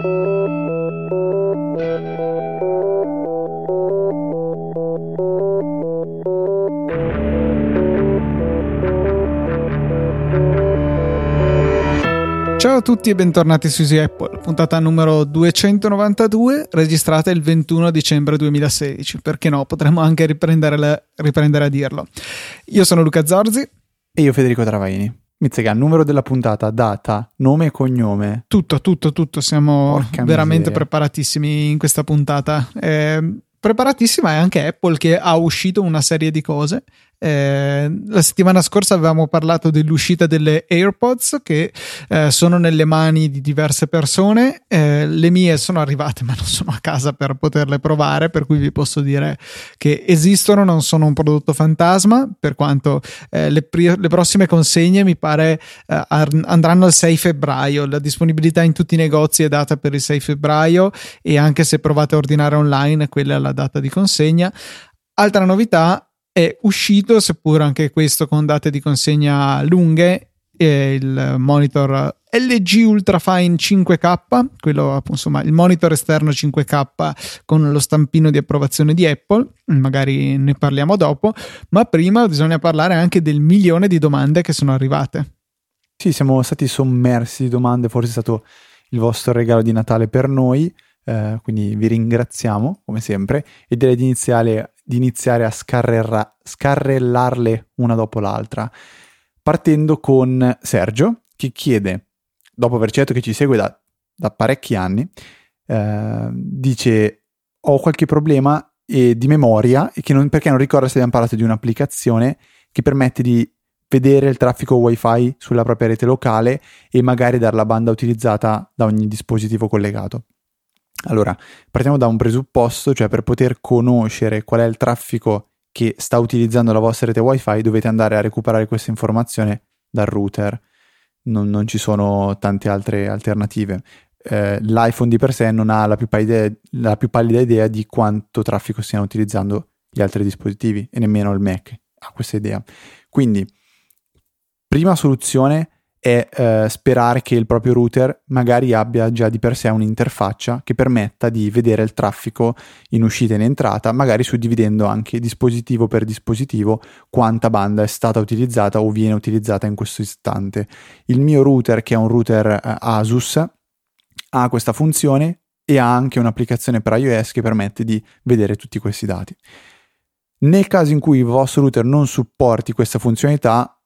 Ciao a tutti e bentornati su Easy Apple, puntata numero 292, registrata il 21 dicembre 2016. Perché no, potremmo anche riprendere, la, riprendere a dirlo. Io sono Luca Zorzi. E io Federico Travaini. Mizzica, numero della puntata, data, nome e cognome. Tutto, tutto, tutto. Siamo Porca veramente miseria. preparatissimi in questa puntata. Eh, preparatissima è anche Apple che ha uscito una serie di cose eh, la settimana scorsa avevamo parlato dell'uscita delle AirPods che eh, sono nelle mani di diverse persone. Eh, le mie sono arrivate, ma non sono a casa per poterle provare, per cui vi posso dire che esistono, non sono un prodotto fantasma, per quanto eh, le, pri- le, prossime consegne mi pare eh, andranno al 6 febbraio. La disponibilità in tutti i negozi è data per il 6 febbraio e anche se provate a ordinare online, quella è la data di consegna. Altra novità, è uscito, seppur anche questo con date di consegna lunghe, il monitor LG Ultrafine 5K, quello insomma il monitor esterno 5K con lo stampino di approvazione di Apple, magari ne parliamo dopo, ma prima bisogna parlare anche del milione di domande che sono arrivate. Sì, siamo stati sommersi di domande, forse è stato il vostro regalo di Natale per noi, eh, quindi vi ringraziamo come sempre e direi di iniziare di iniziare a scarrellarle una dopo l'altra, partendo con Sergio che chiede, dopo aver detto che ci segue da, da parecchi anni, eh, dice ho qualche problema di memoria e non, perché non ricorda se abbiamo parlato di un'applicazione che permette di vedere il traffico wifi sulla propria rete locale e magari dare la banda utilizzata da ogni dispositivo collegato. Allora, partiamo da un presupposto, cioè per poter conoscere qual è il traffico che sta utilizzando la vostra rete wifi dovete andare a recuperare questa informazione dal router. Non, non ci sono tante altre alternative. Eh, L'iPhone di per sé non ha la più, idea, la più pallida idea di quanto traffico stiano utilizzando gli altri dispositivi e nemmeno il Mac ha questa idea. Quindi, prima soluzione è eh, sperare che il proprio router magari abbia già di per sé un'interfaccia che permetta di vedere il traffico in uscita e in entrata, magari suddividendo anche dispositivo per dispositivo quanta banda è stata utilizzata o viene utilizzata in questo istante. Il mio router, che è un router eh, Asus, ha questa funzione e ha anche un'applicazione per iOS che permette di vedere tutti questi dati. Nel caso in cui il vostro router non supporti questa funzionalità,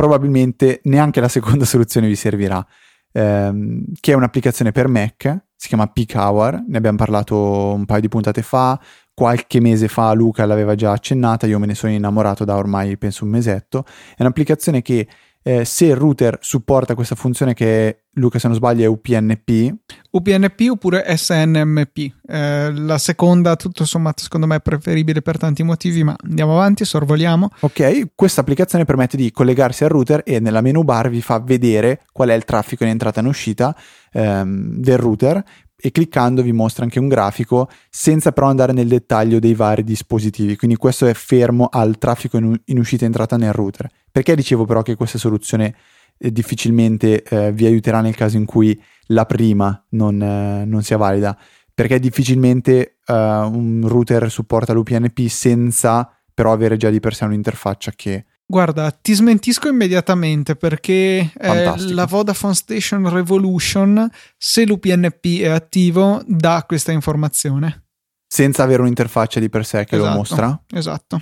probabilmente neanche la seconda soluzione vi servirà, ehm, che è un'applicazione per Mac, si chiama Peak Hour, ne abbiamo parlato un paio di puntate fa, qualche mese fa Luca l'aveva già accennata, io me ne sono innamorato da ormai penso un mesetto, è un'applicazione che eh, se il router supporta questa funzione che Luca se non sbaglio è UPnP UPnP oppure SNMP eh, la seconda tutto sommato secondo me è preferibile per tanti motivi ma andiamo avanti sorvoliamo ok questa applicazione permette di collegarsi al router e nella menu bar vi fa vedere qual è il traffico in entrata e in uscita ehm, del router e cliccando vi mostra anche un grafico senza però andare nel dettaglio dei vari dispositivi. Quindi questo è fermo al traffico in, in uscita e entrata nel router. Perché dicevo però che questa soluzione eh, difficilmente eh, vi aiuterà nel caso in cui la prima non, eh, non sia valida? Perché difficilmente uh, un router supporta l'UPnP senza però avere già di per sé un'interfaccia che Guarda, ti smentisco immediatamente perché eh, la Vodafone Station Revolution, se l'UPnP è attivo, dà questa informazione. Senza avere un'interfaccia di per sé che esatto, lo mostra? Esatto.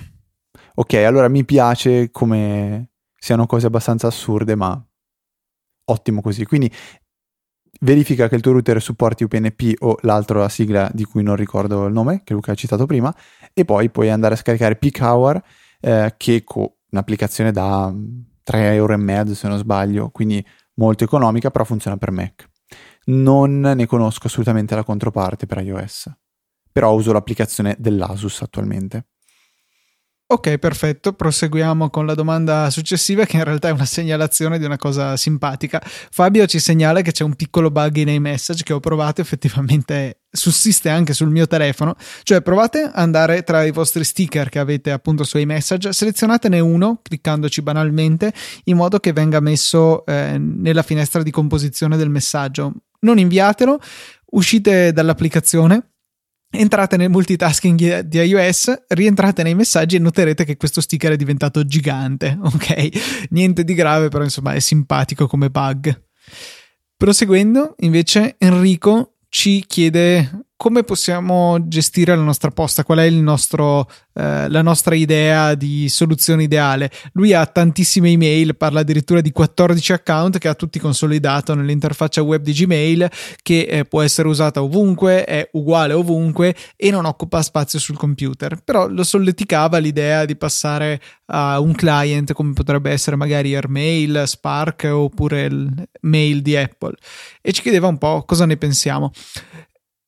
Ok, allora mi piace come siano cose abbastanza assurde, ma ottimo così. Quindi verifica che il tuo router supporti UPnP o l'altro la sigla di cui non ricordo il nome, che Luca ha citato prima, e poi puoi andare a scaricare Peak Hour eh, che co- un'applicazione da 3 euro se non sbaglio, quindi molto economica, però funziona per Mac. Non ne conosco assolutamente la controparte per iOS, però uso l'applicazione dell'Asus attualmente. Ok, perfetto. Proseguiamo con la domanda successiva, che in realtà è una segnalazione di una cosa simpatica. Fabio ci segnala che c'è un piccolo bug nei message che ho provato, effettivamente sussiste anche sul mio telefono. Cioè, provate ad andare tra i vostri sticker che avete appunto sui message, selezionatene uno cliccandoci banalmente in modo che venga messo eh, nella finestra di composizione del messaggio non inviatelo, uscite dall'applicazione, entrate nel multitasking di iOS, rientrate nei messaggi e noterete che questo sticker è diventato gigante, ok? Niente di grave, però insomma è simpatico come bug. Proseguendo, invece, Enrico ci chiede come possiamo gestire la nostra posta, qual è nostro, eh, la nostra idea di soluzione ideale. Lui ha tantissime email, parla addirittura di 14 account che ha tutti consolidato nell'interfaccia web di Gmail che eh, può essere usata ovunque, è uguale ovunque e non occupa spazio sul computer. Però lo solleticava l'idea di passare a un client come potrebbe essere magari Airmail, Spark oppure il mail di Apple e ci chiedeva un po' cosa ne pensiamo.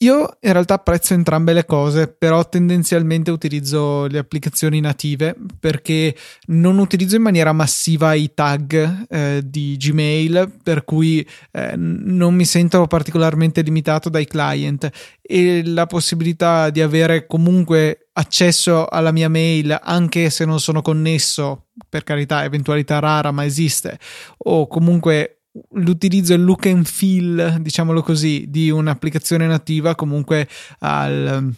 Io in realtà apprezzo entrambe le cose, però tendenzialmente utilizzo le applicazioni native perché non utilizzo in maniera massiva i tag eh, di Gmail, per cui eh, non mi sento particolarmente limitato dai client. E la possibilità di avere comunque accesso alla mia mail anche se non sono connesso, per carità, eventualità rara, ma esiste, o comunque l'utilizzo, il look and feel, diciamolo così, di un'applicazione nativa comunque al,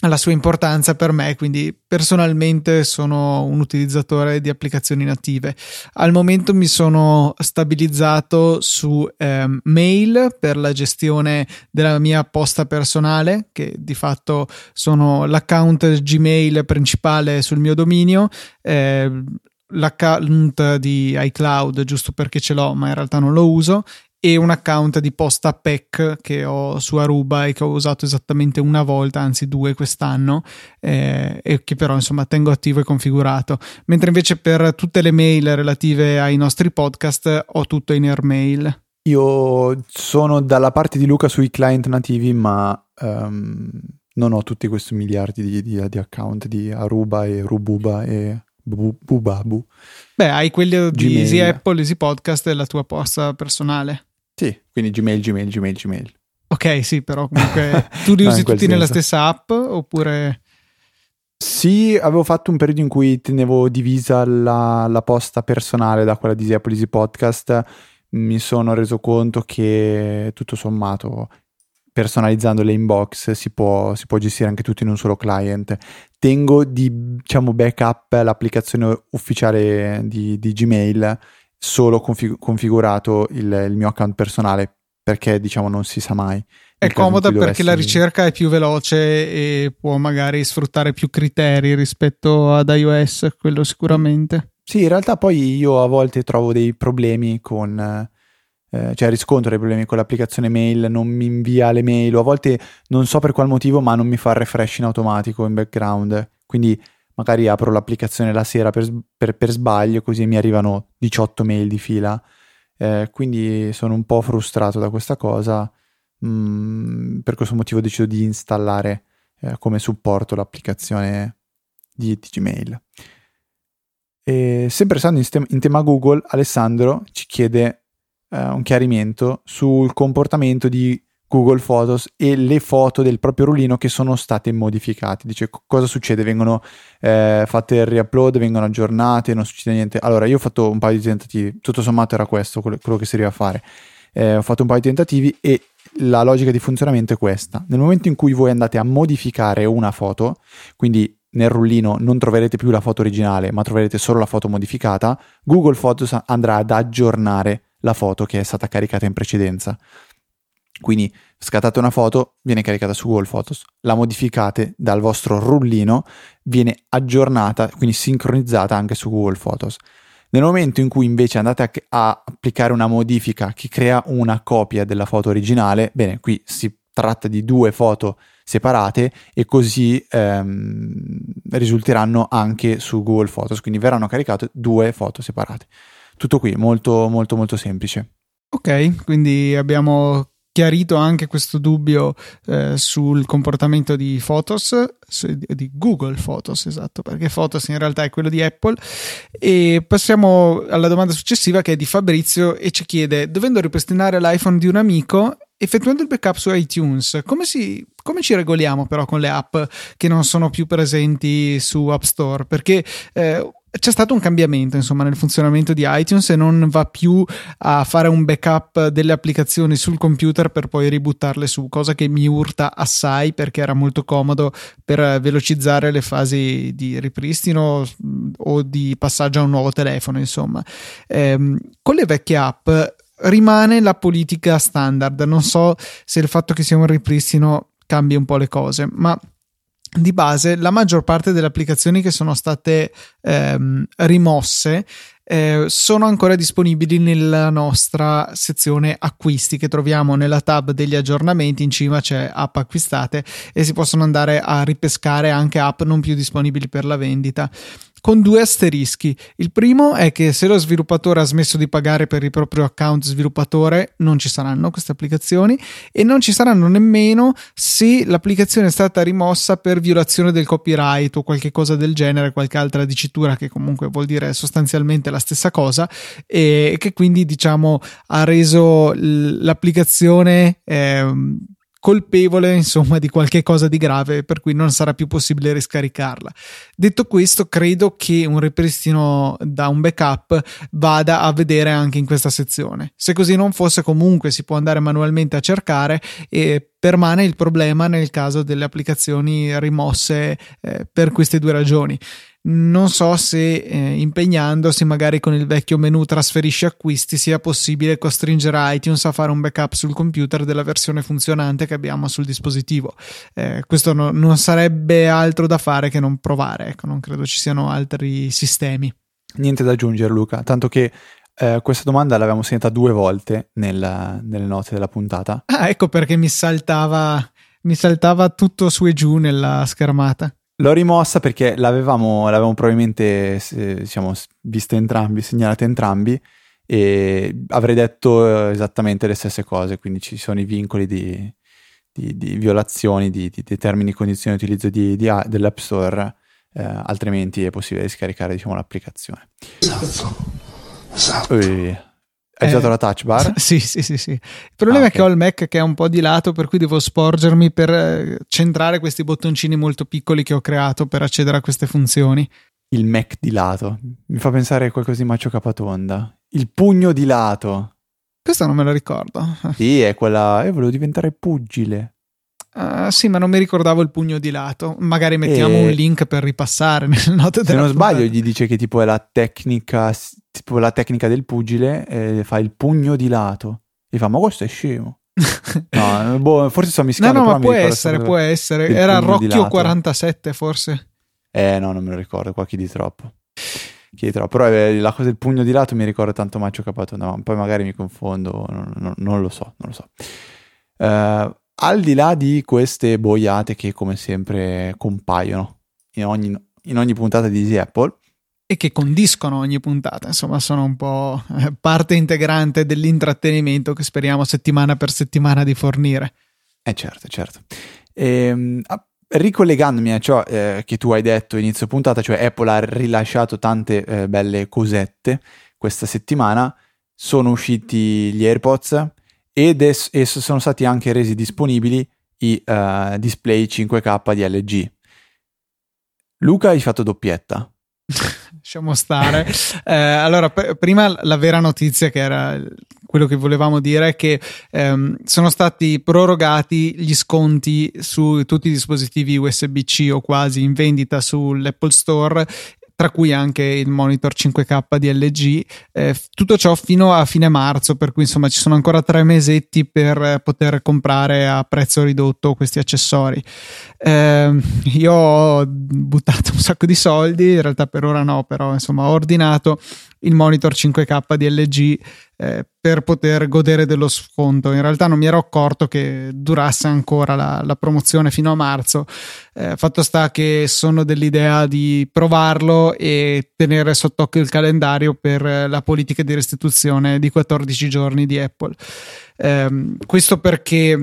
alla sua importanza per me, quindi personalmente sono un utilizzatore di applicazioni native. Al momento mi sono stabilizzato su eh, Mail per la gestione della mia posta personale, che di fatto sono l'account Gmail principale sul mio dominio. Eh, l'account di iCloud giusto perché ce l'ho ma in realtà non lo uso e un account di posta PEC che ho su Aruba e che ho usato esattamente una volta, anzi due quest'anno, eh, e che però insomma tengo attivo e configurato. Mentre invece per tutte le mail relative ai nostri podcast ho tutto in Airmail. Io sono dalla parte di Luca sui client nativi, ma um, non ho tutti questi miliardi di, di, di account di Aruba e Rububa e Bubabu. Beh, hai quelli di Easy Apple, Easy Podcast e la tua posta personale. Sì, quindi Gmail, Gmail, Gmail, Gmail. Ok, sì, però comunque tu li usi tutti senso. nella stessa app oppure... Sì, avevo fatto un periodo in cui tenevo divisa la, la posta personale da quella di Apple Easy Podcast. Mi sono reso conto che tutto sommato personalizzando le inbox si può, si può, gestire anche tutto in un solo client. Tengo di diciamo, backup l'applicazione ufficiale di, di Gmail solo config- configurato il, il, mio account personale perché diciamo non si sa mai. È comoda perché dovessi... la ricerca è più veloce e può magari sfruttare più criteri rispetto ad iOS, quello sicuramente. Sì, in realtà poi io a volte trovo dei problemi con eh, cioè riscontro dei problemi con l'applicazione mail, non mi invia le mail o a volte non so per qual motivo ma non mi fa il refresh in automatico in background, quindi magari apro l'applicazione la sera per, per, per sbaglio così mi arrivano 18 mail di fila, eh, quindi sono un po' frustrato da questa cosa, mm, per questo motivo ho deciso di installare eh, come supporto l'applicazione di, di Gmail. E sempre stando in, stem- in tema Google, Alessandro ci chiede eh, un chiarimento sul comportamento di Google Photos e le foto del proprio rullino che sono state modificate. Dice cosa succede? Vengono eh, fatte il re-upload, vengono aggiornate, non succede niente. Allora, io ho fatto un paio di tentativi, tutto sommato era questo quello, quello che serviva a fare. Eh, ho fatto un paio di tentativi e la logica di funzionamento è questa. Nel momento in cui voi andate a modificare una foto, quindi nel rullino non troverete più la foto originale, ma troverete solo la foto modificata, Google Photos andrà ad aggiornare la foto che è stata caricata in precedenza. Quindi scattate una foto, viene caricata su Google Photos, la modificate dal vostro rullino, viene aggiornata, quindi sincronizzata anche su Google Photos. Nel momento in cui invece andate a, a applicare una modifica che crea una copia della foto originale, bene, qui si tratta di due foto separate e così ehm, risulteranno anche su Google Photos, quindi verranno caricate due foto separate. Tutto qui, molto molto molto semplice. Ok, quindi abbiamo chiarito anche questo dubbio eh, sul comportamento di Photos, di Google Photos, esatto, perché Photos in realtà è quello di Apple. E passiamo alla domanda successiva che è di Fabrizio e ci chiede, dovendo ripristinare l'iPhone di un amico, effettuando il backup su iTunes, come, si, come ci regoliamo però con le app che non sono più presenti su App Store? Perché... Eh, c'è stato un cambiamento insomma nel funzionamento di iTunes e non va più a fare un backup delle applicazioni sul computer per poi ributtarle su, cosa che mi urta assai perché era molto comodo per velocizzare le fasi di ripristino mm, o di passaggio a un nuovo telefono insomma. Eh, con le vecchie app rimane la politica standard, non so se il fatto che sia un ripristino cambia un po' le cose, ma di base la maggior parte delle applicazioni che sono state ehm, rimosse eh, sono ancora disponibili nella nostra sezione acquisti che troviamo nella tab degli aggiornamenti. In cima c'è app acquistate e si possono andare a ripescare anche app non più disponibili per la vendita con due asterischi. Il primo è che se lo sviluppatore ha smesso di pagare per il proprio account sviluppatore, non ci saranno queste applicazioni e non ci saranno nemmeno se l'applicazione è stata rimossa per violazione del copyright o qualche cosa del genere, qualche altra dicitura che comunque vuol dire sostanzialmente la stessa cosa e che quindi diciamo ha reso l'applicazione eh, colpevole insomma di qualche cosa di grave per cui non sarà più possibile riscaricarla. Detto questo, credo che un ripristino da un backup vada a vedere anche in questa sezione. Se così non fosse, comunque si può andare manualmente a cercare e permane il problema nel caso delle applicazioni rimosse eh, per queste due ragioni non so se eh, impegnandosi magari con il vecchio menu trasferisci acquisti sia possibile costringere iTunes a fare un backup sul computer della versione funzionante che abbiamo sul dispositivo. Eh, questo no, non sarebbe altro da fare che non provare, ecco, non credo ci siano altri sistemi. Niente da aggiungere Luca, tanto che eh, questa domanda l'avevamo segnata due volte nella, nelle note della puntata. Ah, ecco perché mi saltava, mi saltava tutto su e giù nella schermata. L'ho rimossa perché l'avevamo, l'avevamo probabilmente diciamo, vista entrambi, segnalate entrambi e avrei detto esattamente le stesse cose, quindi ci sono i vincoli di, di, di violazioni di, di, termini e condizioni di utilizzo dell'App Store, eh, altrimenti è possibile scaricare diciamo, l'applicazione. Esatto. esatto. Hai usato eh, la touch bar? Sì, sì, sì, sì. Il problema ah, okay. è che ho il Mac che è un po' di lato, per cui devo sporgermi per eh, centrare questi bottoncini molto piccoli che ho creato per accedere a queste funzioni. Il Mac di lato. Mi fa pensare a qualcosa di Macio Capatonda. Il pugno di lato. Questa non me la ricordo. Sì, è quella... Io volevo diventare pugile. Uh, sì, ma non mi ricordavo il pugno di lato. Magari mettiamo e... un link per ripassare nelle note Se non sbaglio, gli dice che tipo è la tecnica, tipo la tecnica del pugile, e fa il pugno di lato. E fa, ma questo è scemo. no, boh, forse sto mischiando. No, no, ma può essere, può essere. Era Rocchio 47, forse. Eh, no, non me lo ricordo, qua chi di troppo. Chi di troppo. Però eh, la cosa del pugno di lato mi ricorda tanto Macio Capato. No, poi magari mi confondo, non, non, non lo so, non lo so. Uh, al di là di queste boiate che come sempre compaiono in ogni, in ogni puntata di Easy Apple, e che condiscono ogni puntata, insomma sono un po' eh, parte integrante dell'intrattenimento che speriamo settimana per settimana di fornire. Eh certo, certo. E, ehm, ricollegandomi a ciò eh, che tu hai detto inizio puntata, cioè Apple ha rilasciato tante eh, belle cosette questa settimana, sono usciti gli AirPods, ed es- e sono stati anche resi disponibili i uh, display 5K di LG. Luca hai fatto doppietta. Lasciamo stare. eh, allora, p- prima la vera notizia che era quello che volevamo dire è che ehm, sono stati prorogati gli sconti su tutti i dispositivi USB-C o quasi in vendita sull'Apple Store tra cui anche il monitor 5K di LG. Eh, tutto ciò fino a fine marzo, per cui insomma ci sono ancora tre mesetti per poter comprare a prezzo ridotto questi accessori. Eh, io ho buttato un sacco di soldi, in realtà per ora no, però insomma ho ordinato il monitor 5K di LG eh, per poter godere dello sconto. In realtà non mi ero accorto che durasse ancora la, la promozione fino a marzo. Eh, fatto sta che sono dell'idea di provarlo e tenere sott'occhio il calendario per la politica di restituzione di 14 giorni di Apple. Eh, questo perché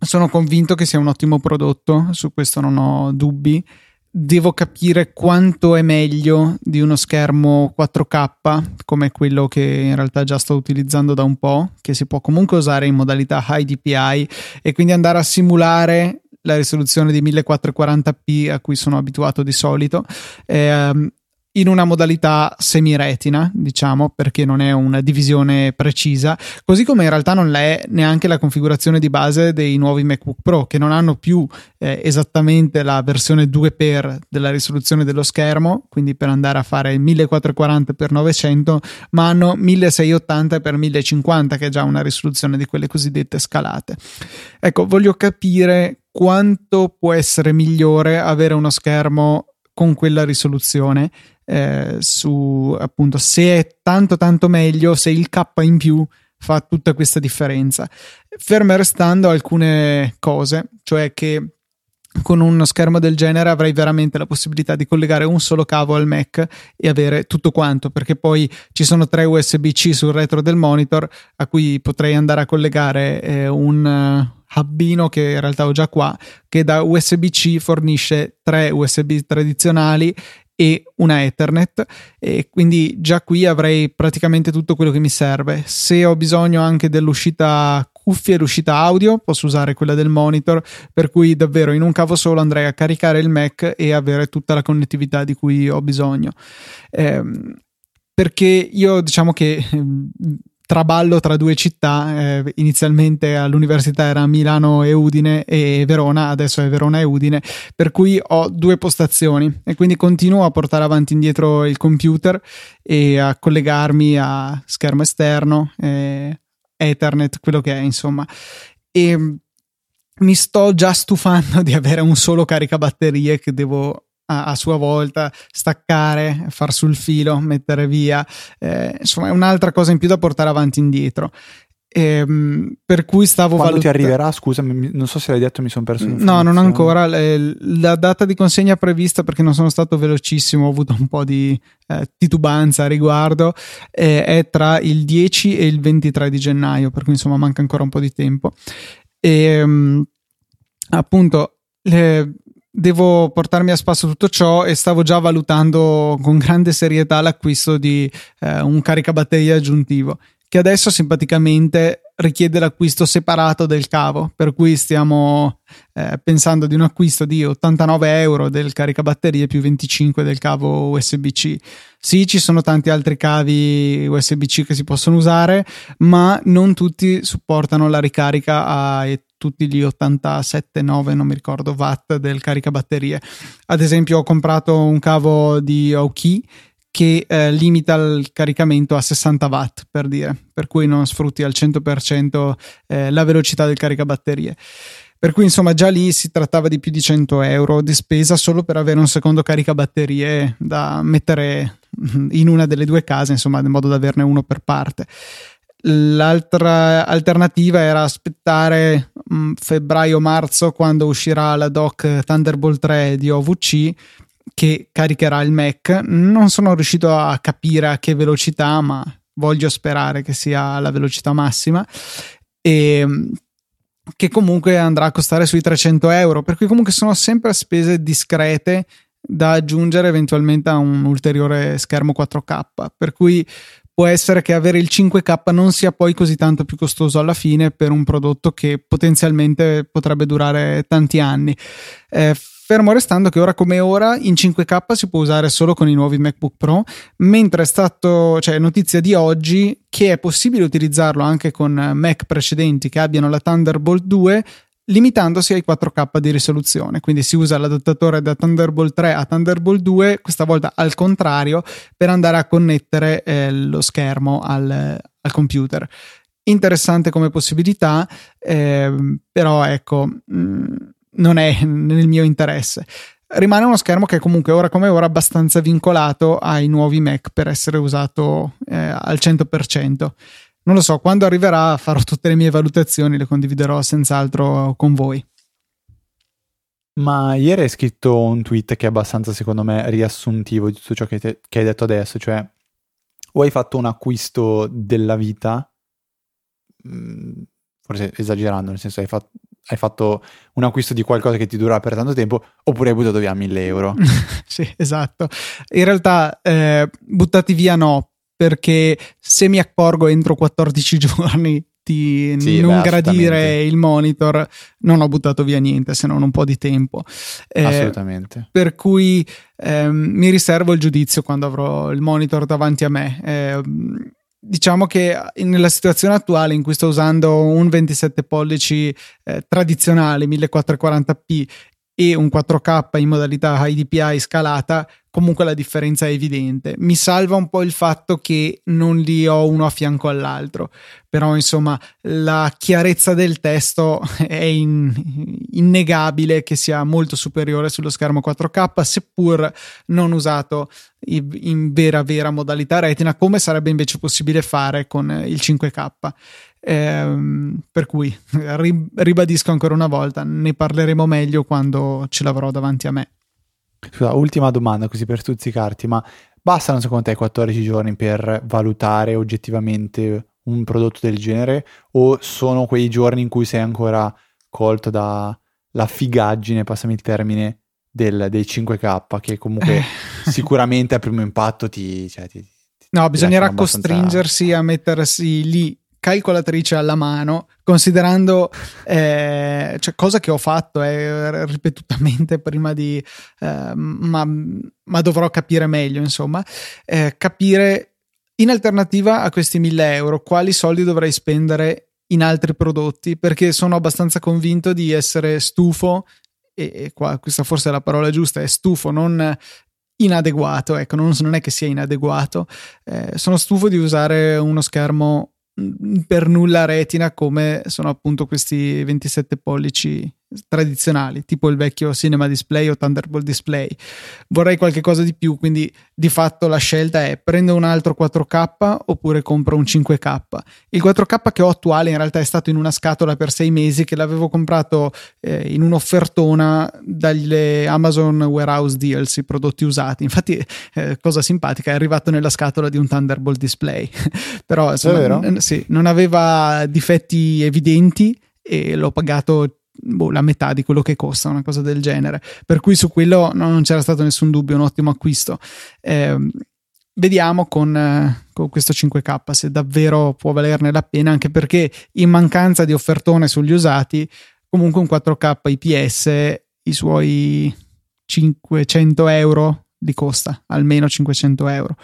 sono convinto che sia un ottimo prodotto, su questo non ho dubbi devo capire quanto è meglio di uno schermo 4K come quello che in realtà già sto utilizzando da un po', che si può comunque usare in modalità high DPI e quindi andare a simulare la risoluzione di 1440p a cui sono abituato di solito. Eh, in una modalità semi-retina, diciamo, perché non è una divisione precisa, così come in realtà non è neanche la configurazione di base dei nuovi MacBook Pro, che non hanno più eh, esattamente la versione 2x della risoluzione dello schermo, quindi per andare a fare 1440x900, ma hanno 1680x1050, che è già una risoluzione di quelle cosiddette scalate. Ecco, voglio capire quanto può essere migliore avere uno schermo con quella risoluzione eh, su appunto se è tanto tanto meglio, se il K in più fa tutta questa differenza. Ferme restando alcune cose, cioè che con uno schermo del genere avrei veramente la possibilità di collegare un solo cavo al Mac e avere tutto quanto, perché poi ci sono tre USB-C sul retro del monitor a cui potrei andare a collegare eh, un uh, hubbino che in realtà ho già qua, che da USB-C fornisce tre USB tradizionali e una Ethernet e quindi già qui avrei praticamente tutto quello che mi serve. Se ho bisogno anche dell'uscita cuffie e l'uscita audio, posso usare quella del monitor, per cui davvero in un cavo solo andrei a caricare il Mac e avere tutta la connettività di cui ho bisogno. Eh, perché io diciamo che traballo tra due città, eh, inizialmente all'università era Milano e Udine e Verona, adesso è Verona e Udine, per cui ho due postazioni e quindi continuo a portare avanti e indietro il computer e a collegarmi a schermo esterno, eh, Ethernet, quello che è, insomma. E mi sto già stufando di avere un solo caricabatterie che devo a, a, sua volta staccare, far sul filo, mettere via. Eh, insomma, è un'altra cosa in più da portare avanti e indietro. Ehm, per cui stavo Quando valutando. ti arriverà? Scusa, non so se l'hai detto, mi sono perso. No, non ancora. La data di consegna prevista, perché non sono stato velocissimo, ho avuto un po' di eh, titubanza a riguardo, eh, è tra il 10 e il 23 di gennaio, per cui insomma manca ancora un po' di tempo. E ehm, appunto. Le, devo portarmi a spasso tutto ciò e stavo già valutando con grande serietà l'acquisto di eh, un caricabatteria aggiuntivo che adesso simpaticamente richiede l'acquisto separato del cavo, per cui stiamo eh, pensando di un acquisto di 89 euro del caricabatterie più 25 del cavo USB-C. Sì, ci sono tanti altri cavi USB-C che si possono usare, ma non tutti supportano la ricarica a tutti gli 87, 9, non mi ricordo, watt del caricabatterie. Ad esempio, ho comprato un cavo di Aoki che eh, limita il caricamento a 60 watt per dire, per cui non sfrutti al 100% eh, la velocità del caricabatterie. Per cui insomma già lì si trattava di più di 100 euro di spesa solo per avere un secondo caricabatterie da mettere in una delle due case, insomma, in modo da averne uno per parte. L'altra alternativa era aspettare mm, febbraio-marzo quando uscirà la dock Thunderbolt 3 di OVC che caricherà il Mac. Non sono riuscito a capire a che velocità, ma voglio sperare che sia la velocità massima. E che comunque andrà a costare sui 300 euro, per cui comunque sono sempre spese discrete da aggiungere eventualmente a un ulteriore schermo 4K, per cui può essere che avere il 5K non sia poi così tanto più costoso alla fine per un prodotto che potenzialmente potrebbe durare tanti anni. Eh, fermo restando che ora come ora in 5K si può usare solo con i nuovi MacBook Pro, mentre è stato, cioè notizia di oggi, che è possibile utilizzarlo anche con Mac precedenti che abbiano la Thunderbolt 2 limitandosi ai 4K di risoluzione. Quindi si usa l'adattatore da Thunderbolt 3 a Thunderbolt 2, questa volta al contrario, per andare a connettere eh, lo schermo al, al, computer. Interessante come possibilità, eh, però ecco, mh, mm, non è nel mio interesse. Rimane uno schermo che comunque ora come ora è abbastanza vincolato ai nuovi Mac per essere usato eh, al 100% non lo so, quando arriverà farò tutte le mie valutazioni, le condividerò senz'altro con voi. Ma ieri hai scritto un tweet che è abbastanza, secondo me, riassuntivo di tutto ciò che, te, che hai detto adesso, cioè o hai fatto un acquisto della vita, mm, forse esagerando, nel senso hai, fatto, hai fatto un acquisto di qualcosa che ti dura per tanto tempo, oppure hai buttato via 1000 euro. sì, esatto. In realtà, eh, buttati via no, perché se mi accorgo entro 14 giorni di sì, non beh, gradire il monitor, non ho buttato via niente se non un po' di tempo. Eh, assolutamente. Per cui eh, mi riservo il giudizio quando avrò il monitor davanti a me. Eh, diciamo che nella situazione attuale in cui sto usando un 27 pollici eh, tradizionale 1440p e un 4K in modalità HDPI scalata, comunque la differenza è evidente. Mi salva un po' il fatto che non li ho uno a fianco all'altro, però insomma la chiarezza del testo è in, innegabile che sia molto superiore sullo schermo 4K, seppur non usato in vera vera modalità retina, come sarebbe invece possibile fare con il 5K. Ehm, per cui ribadisco ancora una volta, ne parleremo meglio quando ce l'avrò davanti a me. Scusa, ultima domanda così per stuzzicarti, ma bastano secondo te 14 giorni per valutare oggettivamente un prodotto del genere o sono quei giorni in cui sei ancora colto dalla figaggine, passami il termine, del, dei 5K che comunque eh. sicuramente a primo impatto ti... Cioè, ti, ti no, bisognerà costringersi a mettersi lì calcolatrice alla mano, considerando eh, cioè, cosa che ho fatto eh, ripetutamente prima di, eh, ma, ma, dovrò capire meglio, insomma, eh, capire in alternativa a questi 1000 euro quali soldi dovrei spendere in altri prodotti, perché sono abbastanza convinto di essere stufo, e, e qua questa forse è la parola giusta, è stufo, non inadeguato, ecco, non, non è che sia inadeguato, eh, sono stufo di usare uno schermo per nulla retina come sono appunto questi 27 pollici tradizionali, tipo il vecchio Cinema Display o Thunderbolt Display. Vorrei qualche cosa di più, quindi di fatto la scelta è prendo un altro 4K oppure compro un 5K. Il 4K che ho attuale in realtà è stato in una scatola per sei mesi che l'avevo comprato eh, in un'offertona dalle Amazon Warehouse Deals, i prodotti usati. Infatti, eh, cosa simpatica, è arrivato nella scatola di un Thunderbolt Display. Però insomma, n- sì, non aveva difetti evidenti e l'ho pagato boh, la metà di quello che costa, una cosa del genere. Per cui su quello non c'era stato nessun dubbio, un ottimo acquisto. Eh, vediamo con, eh, con, questo 5K se davvero può valerne la pena, anche perché in mancanza di offertone sugli usati, comunque un 4K IPS i suoi 500 euro li costa, almeno 500 euro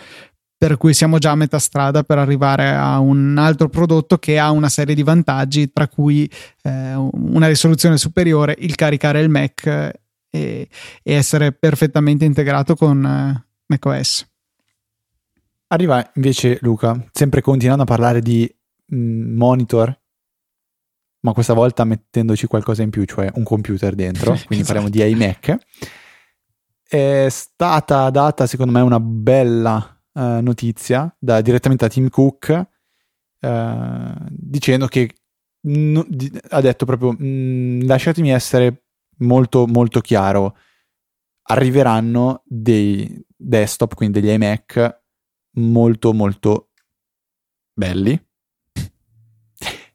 per cui siamo già a metà strada per arrivare a un altro prodotto che ha una serie di vantaggi, tra cui eh, una risoluzione superiore, il caricare il Mac e, e essere perfettamente integrato con eh, macOS. Arriva invece Luca, sempre continuando a parlare di mh, mm, monitor, ma questa volta mettendoci qualcosa in più, cioè un computer dentro, quindi esatto. parliamo di iMac. È stata data, secondo me, una bella uh, notizia da, direttamente da Tim Cook uh, dicendo che no, di, ha detto proprio mm, lasciatemi essere molto molto chiaro. Arriveranno dei desktop quindi degli iMac molto molto belli.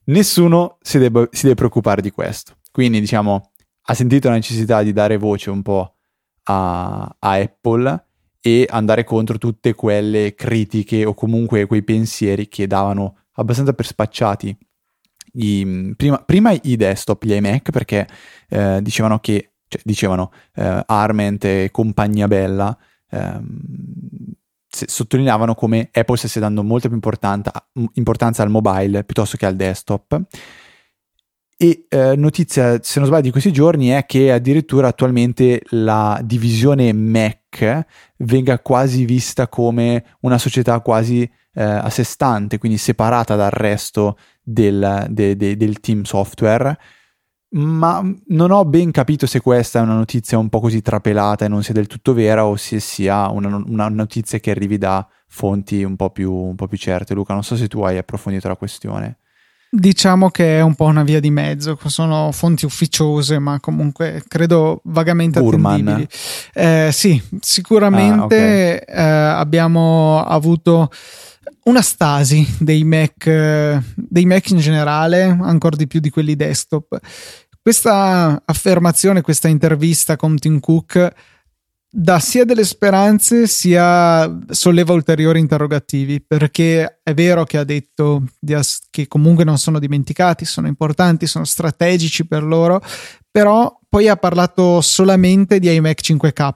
Nessuno si deve, si deve preoccupare di questo. Quindi diciamo ha sentito la necessità di dare voce un po' a, a Apple e andare contro tutte quelle critiche o comunque quei pensieri che davano abbastanza per spacciati i, prima, prima, i desktop, gli iMac, perché eh, dicevano che, cioè, dicevano eh, Arment e compagnia bella, ehm, sottolineavano come Apple stesse dando molta più importanza al mobile piuttosto che al desktop e eh, notizia, se non sbaglio, di questi giorni è che addirittura attualmente la divisione Mac venga quasi vista come una società quasi eh, a sé stante, quindi separata dal resto del, de, de, del team software. Ma non ho ben capito se questa è una notizia un po' così trapelata e non sia del tutto vera o se sia una, una notizia che arrivi da fonti un po, più, un po' più certe. Luca, non so se tu hai approfondito la questione. Diciamo che è un po' una via di mezzo, sono fonti ufficiose, ma comunque credo vagamente Burman. attendibili. Eh, sì, sicuramente ah, okay. eh, abbiamo avuto una stasi dei Mac, dei Mac in generale, ancora di più di quelli desktop. Questa affermazione, questa intervista con Tim Cook dà sia delle speranze sia solleva ulteriori interrogativi perché è vero che ha detto che comunque non sono dimenticati, sono importanti, sono strategici per loro, però poi ha parlato solamente di iMac 5K,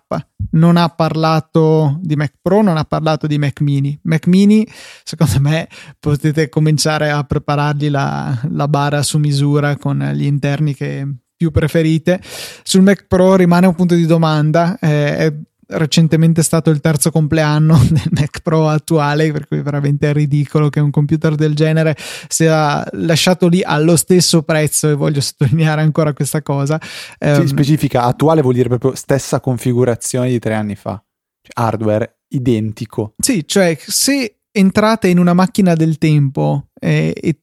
non ha parlato di Mac Pro, non ha parlato di Mac Mini. Mac Mini, secondo me, potete cominciare a preparargli la, la bara su misura con gli interni che più preferite. Sul Mac Pro rimane un punto di domanda. Eh, è recentemente stato il terzo compleanno del Mac Pro attuale, per cui veramente è ridicolo che un computer del genere sia lasciato lì allo stesso prezzo. E voglio sottolineare ancora questa cosa. Eh, sì, specifica attuale vuol dire proprio stessa configurazione di tre anni fa, cioè hardware identico. Sì, cioè se entrate in una macchina del tempo eh, e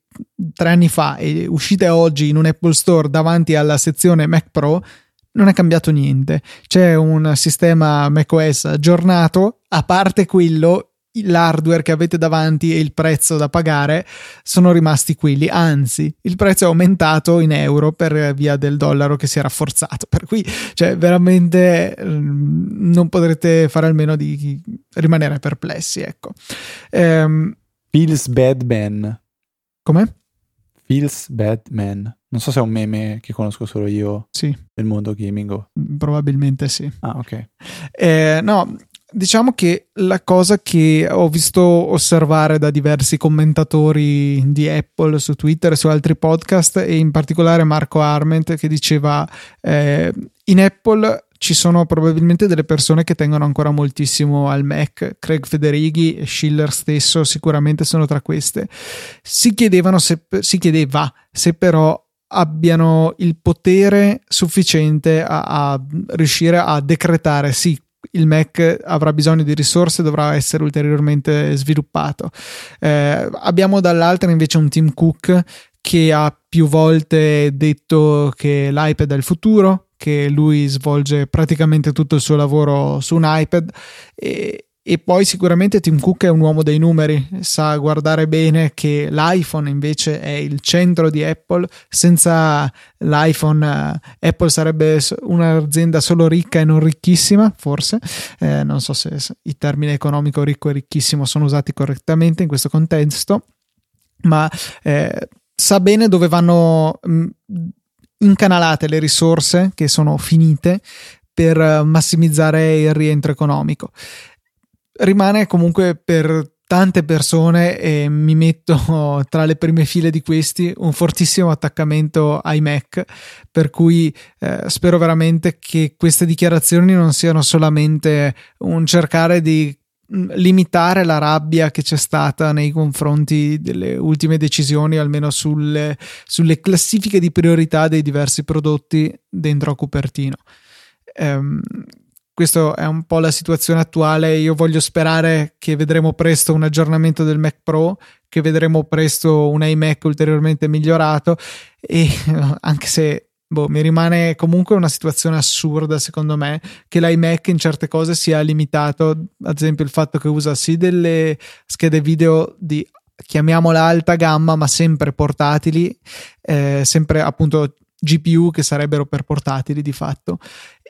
tre anni fa e uscite oggi in un Apple Store davanti alla sezione Mac Pro, non è cambiato niente. C'è un sistema macOS aggiornato, a parte quello, l'hardware che avete davanti e il prezzo da pagare sono rimasti quelli, anzi il prezzo è aumentato in euro per via del dollaro che si è rafforzato, per cui cioè, veramente mm, non potrete fare almeno di rimanere perplessi, ecco. Um, Feels Bad Man. Come? Feels Bad Man. Non so se è un meme che conosco solo io sì. del mondo gaming. O... Probabilmente sì. Ah, ok. Eh, no, diciamo che la cosa che ho visto osservare da diversi commentatori di Apple su Twitter e su altri podcast e in particolare Marco Arment che diceva eh, in Apple ci sono probabilmente delle persone che tengono ancora moltissimo al Mac, Craig Federighi e Schiller stesso sicuramente sono tra queste. Si, se, si chiedeva se però abbiano il potere sufficiente a, a riuscire a decretare sì il Mac avrà bisogno di risorse, dovrà essere ulteriormente sviluppato. Eh, abbiamo dall'altra invece un Tim Cook che ha più volte detto che l'iPad è il futuro, che lui svolge praticamente tutto il suo lavoro su un iPad e, e poi sicuramente Tim Cook è un uomo dei numeri, sa guardare bene che l'iPhone invece è il centro di Apple, senza l'iPhone uh, Apple sarebbe un'azienda solo ricca e non ricchissima, forse, eh, non so se, se i termini economico ricco e ricchissimo sono usati correttamente in questo contesto, ma eh, sa bene dove vanno mh, mm, incanalate le risorse che sono finite per massimizzare il rientro economico. Rimane comunque per tante persone e mi metto tra le prime file di questi un fortissimo attaccamento ai Mac per cui eh, spero veramente che queste dichiarazioni non siano solamente un cercare di limitare la rabbia che c'è stata nei confronti delle ultime decisioni, almeno sulle, sulle classifiche di priorità dei diversi prodotti dentro a Cupertino. Um, questa è un po' la situazione attuale. Io voglio sperare che vedremo presto un aggiornamento del Mac Pro, che vedremo presto un iMac ulteriormente migliorato e anche se boh, mi rimane comunque una situazione assurda secondo me che l'iMac in certe cose sia limitato, ad esempio il fatto che usa sì delle schede video di chiamiamola alta gamma ma sempre portatili, eh, sempre appunto GPU che sarebbero per portatili di fatto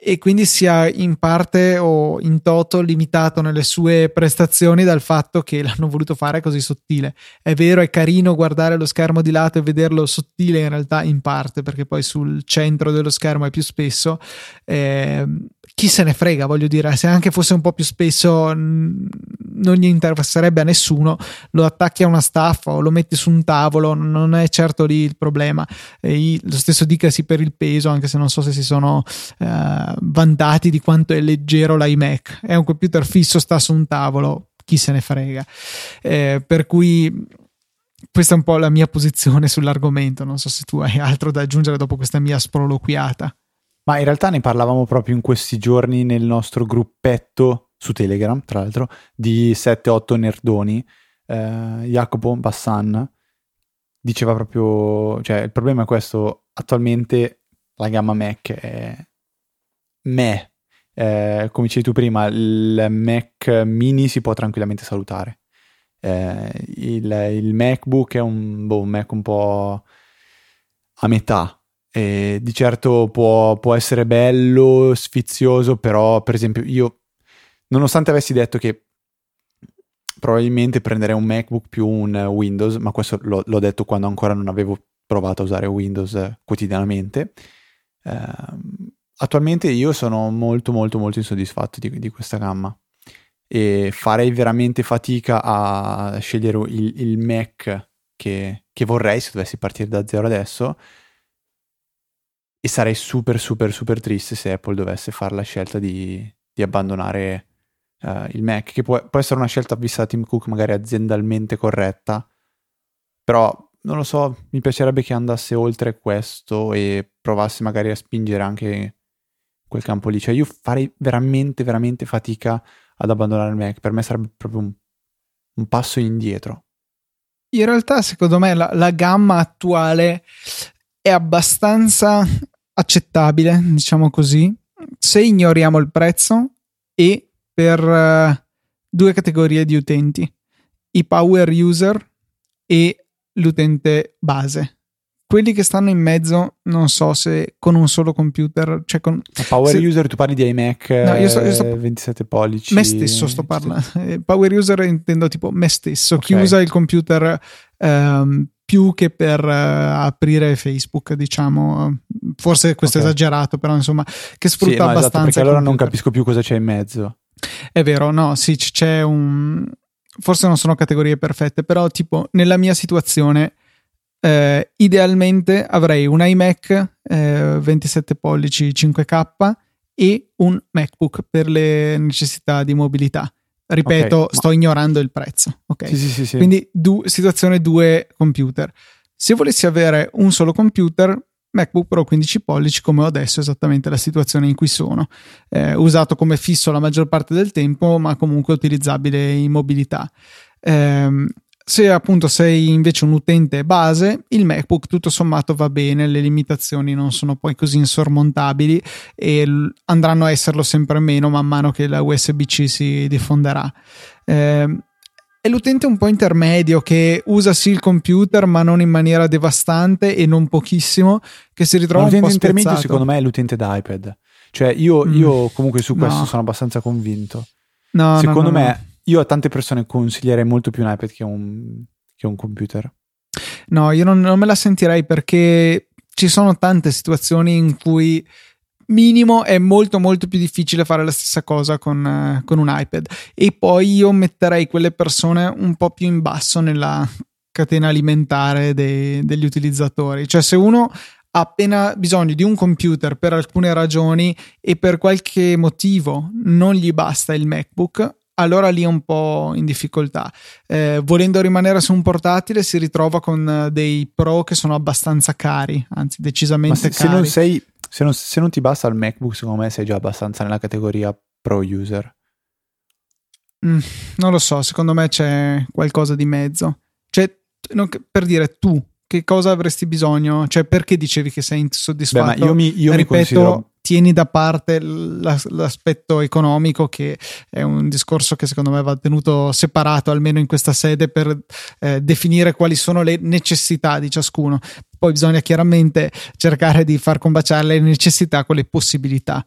e quindi sia in parte o in toto limitato nelle sue prestazioni dal fatto che l'hanno voluto fare così sottile. È vero, è carino guardare lo schermo di lato e vederlo sottile in realtà in parte perché poi sul centro dello schermo è più spesso. Eh, chi se ne frega, voglio dire, se anche fosse un po' più spesso non gli interesserebbe a nessuno, lo attacchi a una staffa o lo metti su un tavolo, non è certo lì il problema. E lo stesso dicasi per il peso, anche se non so se si sono eh, vantati di quanto è leggero l'iMac. È un computer fisso, sta su un tavolo, chi se ne frega. Eh, per cui questa è un po' la mia posizione sull'argomento. Non so se tu hai altro da aggiungere dopo questa mia sproloquiata. Ma in realtà ne parlavamo proprio in questi giorni nel nostro gruppetto su Telegram, tra l'altro, di 7-8 nerdoni. Eh, Jacopo Bassan diceva proprio, cioè il problema è questo, attualmente la gamma Mac è me. Eh, come dicevi tu prima, il Mac mini si può tranquillamente salutare. Eh, il, il, MacBook è un, boh, un Mac un po' a metà E di certo può, può essere bello, sfizioso, però per esempio io, nonostante avessi detto che probabilmente prenderei un MacBook più un Windows, ma questo l'ho, l'ho detto quando ancora non avevo provato a usare Windows eh, quotidianamente. Eh, attualmente io sono molto molto molto insoddisfatto di, di, questa gamma e farei veramente fatica a scegliere il, il Mac che, che vorrei se dovessi partire da zero adesso e sarei super super super triste se Apple dovesse fare la scelta di, di abbandonare uh, il Mac, che può, può, essere una scelta vista da Tim Cook magari aziendalmente corretta, però non lo so, mi piacerebbe che andasse oltre questo e provasse magari a spingere anche quel campo lì. Cioè io farei veramente veramente fatica ad abbandonare il Mac, per me sarebbe proprio un, un passo indietro. In realtà, secondo me, la, la gamma attuale è abbastanza accettabile, diciamo così, se ignoriamo il prezzo e per uh, due categorie di utenti, i power user e l'utente base. Quelli che stanno in mezzo, non so se con un solo computer, cioè con... A power se... user tu parli di iMac no, io sto, io sto... 27 pollici. Me stesso sto parlando. Eh, power user intendo tipo me stesso, okay. chi usa il computer um, più che per uh, aprire Facebook, diciamo. Forse questo okay. è esagerato, però insomma, che sfrutta sì, no, abbastanza. Esatto, perché allora non capisco più cosa c'è in mezzo. È vero, no, sì, c'è un... Forse non sono categorie perfette, però tipo nella mia situazione eh, idealmente avrei un iMac eh, 27 pollici 5K e un MacBook per le necessità di mobilità. Ripeto, okay, sto ma... ignorando il prezzo. Ok, sì, sì, sì, quindi du- situazione due computer. Se volessi avere un solo computer, MacBook Pro 15 pollici come ho adesso, esattamente la situazione in cui sono. Eh, usato come fisso la maggior parte del tempo, ma comunque utilizzabile in mobilità. Eh, se appunto sei invece un utente base, il MacBook tutto sommato va bene, le limitazioni non sono poi così insormontabili e andranno a esserlo sempre meno man mano che la USB-C si diffonderà. Eh, è l'utente un po' intermedio che usa sì il computer ma non in maniera devastante e non pochissimo che si ritrova l'utente un po' intermedio spezzato. secondo me è l'utente d'iPad cioè io, mm. io comunque su questo no. sono abbastanza convinto no, secondo no, me io a tante persone consiglierei molto più un iPad che un, che un computer no io non, non me la sentirei perché ci sono tante situazioni in cui minimo è molto molto più difficile fare la stessa cosa con, uh, con un iPad. E poi io metterei quelle persone un po' più in basso nella catena alimentare dei, degli utilizzatori. Cioè se uno ha appena bisogno di un computer per alcune ragioni e per qualche motivo non gli basta il MacBook allora lì è un po' in difficoltà. Eh, volendo rimanere su un portatile, si ritrova con dei pro che sono abbastanza cari, anzi, decisamente se, cari. Se non sei se non, se non ti basta il MacBook, secondo me sei già abbastanza nella categoria pro user. Mm, non lo so, secondo me c'è qualcosa di mezzo. Cioè, non, per dire tu, che cosa avresti bisogno? Cioè, perché dicevi che sei insoddisfatto? Beh, ma io mi, io Ripeto, mi considero... tieni da parte l'aspetto economico, che è un discorso che secondo me va tenuto separato, almeno in questa sede, per eh, definire quali sono le necessità di ciascuno. Poi bisogna chiaramente cercare di far combaciare le necessità con le possibilità.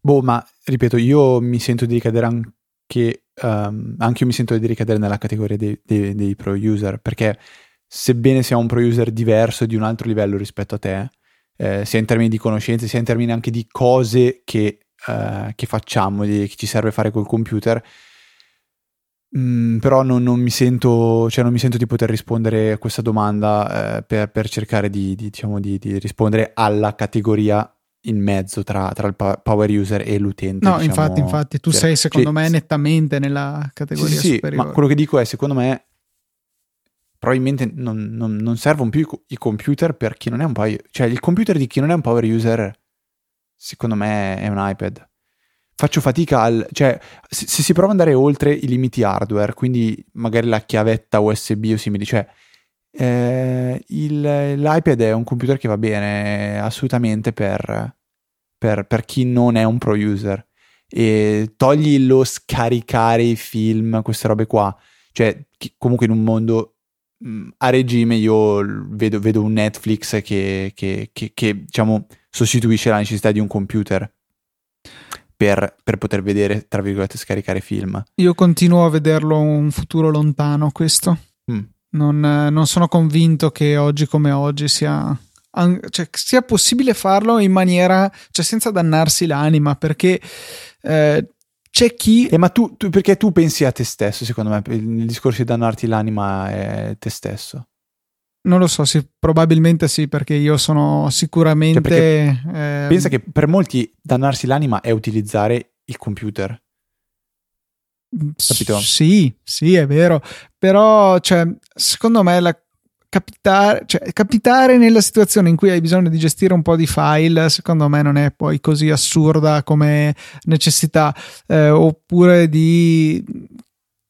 Boh, ma ripeto, io mi sento di ricadere anche, um, anche io mi sento di ricadere nella categoria dei, dei, dei pro user, perché sebbene sia un pro user diverso di un altro livello rispetto a te, eh, sia in termini di conoscenze, sia in termini anche di cose che, eh, che facciamo, di, che ci serve fare col computer, mm, però non, non, mi sento, cioè non mi sento di poter rispondere a questa domanda eh, per, per, cercare di, di, diciamo, di, rispondere alla categoria in mezzo tra, tra, il power user e l'utente. No, diciamo, infatti, infatti, tu cioè, sei secondo cioè, me nettamente nella categoria sì, superiore. ma quello che dico è, secondo me, probabilmente non, non, non, servono più i computer per chi non è un power cioè il computer di chi non è un power user secondo me è un iPad. Faccio fatica al cioè se, se si prova ad andare oltre i limiti hardware quindi magari la chiavetta USB o simili cioè eh, il, l'iPad è un computer che va bene assolutamente per, per, per chi non è un pro user. E togli lo scaricare i film queste robe qua cioè comunque in un mondo a regime io vedo, vedo un Netflix che, che, che, che diciamo, sostituisce la necessità di un computer per, per, poter vedere, tra virgolette, scaricare film. Io continuo a vederlo un futuro lontano questo. Mm. Non, non, sono convinto che oggi come oggi sia, cioè, sia possibile farlo in maniera, cioè senza dannarsi l'anima, perché eh, c'è chi... Eh, ma tu, tu, perché tu pensi a te stesso, secondo me, il, il discorso di dannarti l'anima è te stesso. Non lo so, sì, probabilmente sì, perché io sono sicuramente... Cioè eh, pensa che per molti dannarsi l'anima è utilizzare il computer. Capito? Sì, sì, è vero. Però, cioè, secondo me la capitare, cioè, capitare nella situazione in cui hai bisogno di gestire un po' di file, secondo me non è poi così assurda come necessità, eh, oppure di